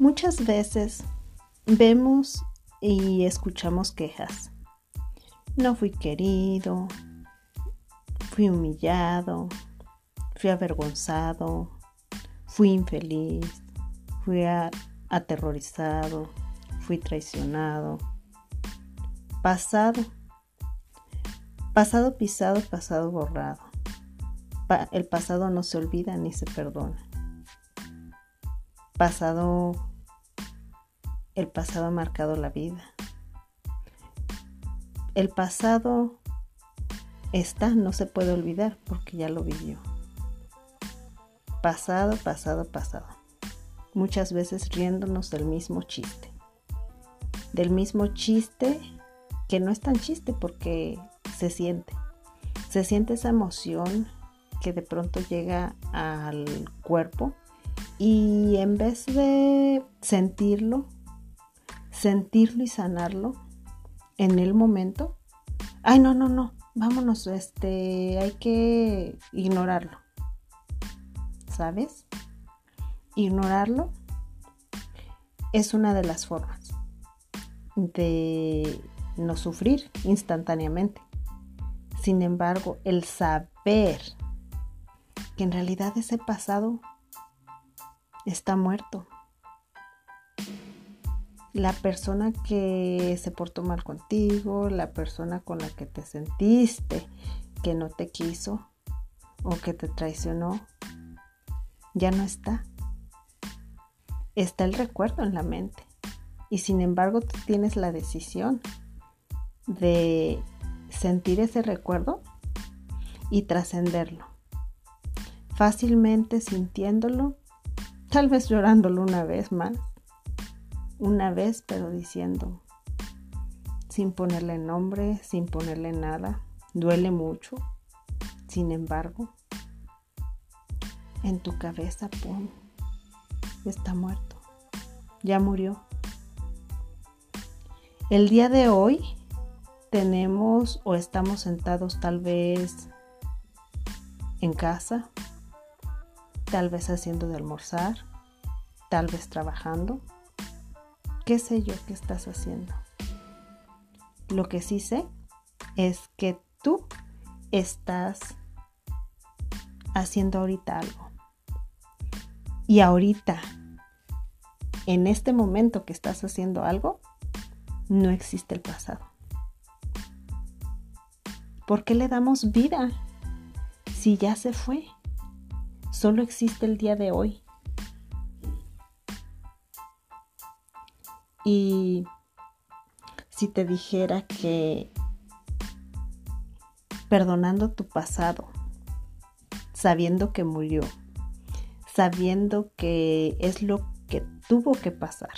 Muchas veces vemos y escuchamos quejas. No fui querido, fui humillado, fui avergonzado, fui infeliz, fui aterrorizado, fui traicionado. Pasado, pasado pisado, pasado borrado. el pasado no se olvida ni se perdona. Pasado el pasado ha marcado la vida. El pasado está, no se puede olvidar porque ya lo vivió. Pasado, pasado, pasado. Muchas veces riéndonos del mismo chiste. Del mismo chiste que no es tan chiste porque se siente. Se siente esa emoción que de pronto llega al cuerpo y en vez de sentirlo, sentirlo y sanarlo en el momento. Ay, no, no, no, vámonos, este, hay que ignorarlo. ¿Sabes? Ignorarlo es una de las formas de no sufrir instantáneamente. Sin embargo, el saber que en realidad ese pasado está muerto, la persona que se portó mal contigo, la persona con la que te sentiste que no te quiso o que te traicionó, ya no está. Está el recuerdo en la mente. Y sin embargo tú tienes la decisión de sentir ese recuerdo y trascenderlo. Fácilmente sintiéndolo, tal vez llorándolo una vez más una vez, pero diciendo, sin ponerle nombre, sin ponerle nada, duele mucho. Sin embargo, en tu cabeza, ¡pum!, está muerto, ya murió. El día de hoy tenemos o estamos sentados tal vez en casa, tal vez haciendo de almorzar, tal vez trabajando ¿Qué sé yo que estás haciendo? Lo que sí sé es que tú estás haciendo ahorita algo. Y ahorita, en este momento que estás haciendo algo, no existe el pasado. ¿Por qué le damos vida si ya se fue? Solo existe el día de hoy. Y si te dijera que perdonando tu pasado, sabiendo que murió, sabiendo que es lo que tuvo que pasar,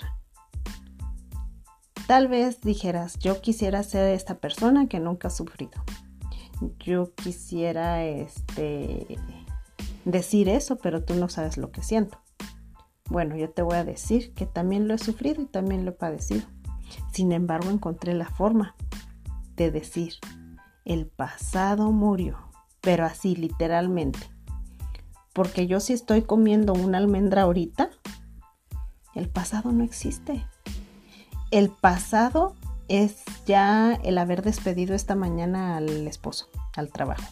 tal vez dijeras, yo quisiera ser esta persona que nunca ha sufrido. Yo quisiera este, decir eso, pero tú no sabes lo que siento. Bueno, yo te voy a decir que también lo he sufrido y también lo he padecido. Sin embargo, encontré la forma de decir, el pasado murió, pero así literalmente. Porque yo si estoy comiendo una almendra ahorita, el pasado no existe. El pasado es ya el haber despedido esta mañana al esposo, al trabajo.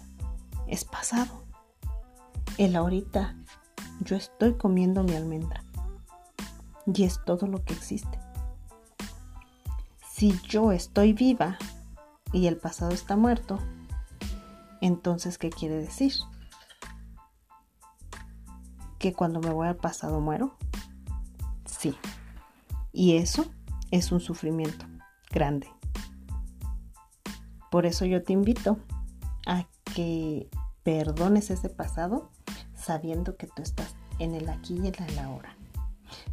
Es pasado. El ahorita, yo estoy comiendo mi almendra y es todo lo que existe. Si yo estoy viva y el pasado está muerto, entonces, ¿qué quiere decir? ¿Que cuando me voy al pasado muero? Sí. Y eso es un sufrimiento grande. Por eso yo te invito a que perdones ese pasado sabiendo que tú estás en el aquí y en el ahora.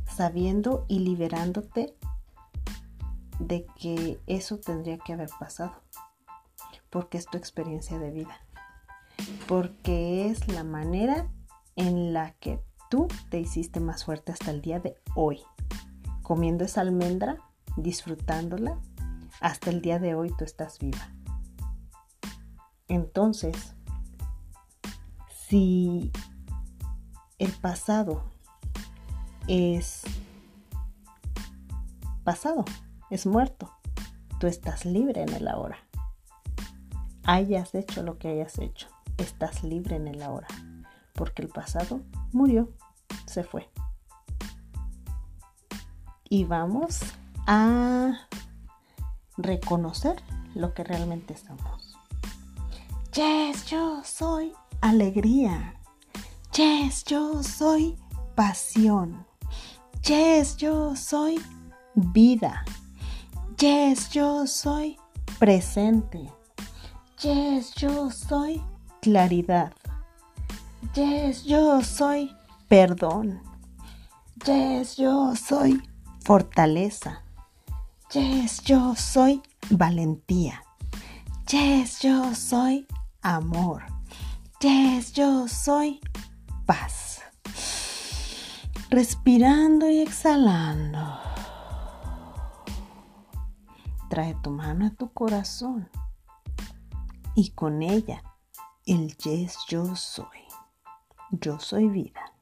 Sabiendo y liberándote de que eso tendría que haber pasado, porque es tu experiencia de vida, porque es la manera en la que tú te hiciste más fuerte hasta el día de hoy, comiendo esa almendra, disfrutándola, hasta el día de hoy tú estás viva. Entonces, si el pasado es pasado, es muerto. Tú estás libre en el ahora. Hayas hecho lo que hayas hecho, estás libre en el ahora, porque el pasado murió, se fue. Y vamos a reconocer lo que realmente somos. Yes, yo soy alegría. Yes, yo soy pasión. Yes, yo soy vida. Yes, yo soy presente. Yes, yo soy claridad. Yes, yo soy perdón. Yes, yo soy fortaleza. Yes, yo soy valentía. Yes, yo soy amor. Yes, yo soy paz. Respirando y exhalando. Trae tu mano a tu corazón y con ella el yes yo soy. Yo soy vida.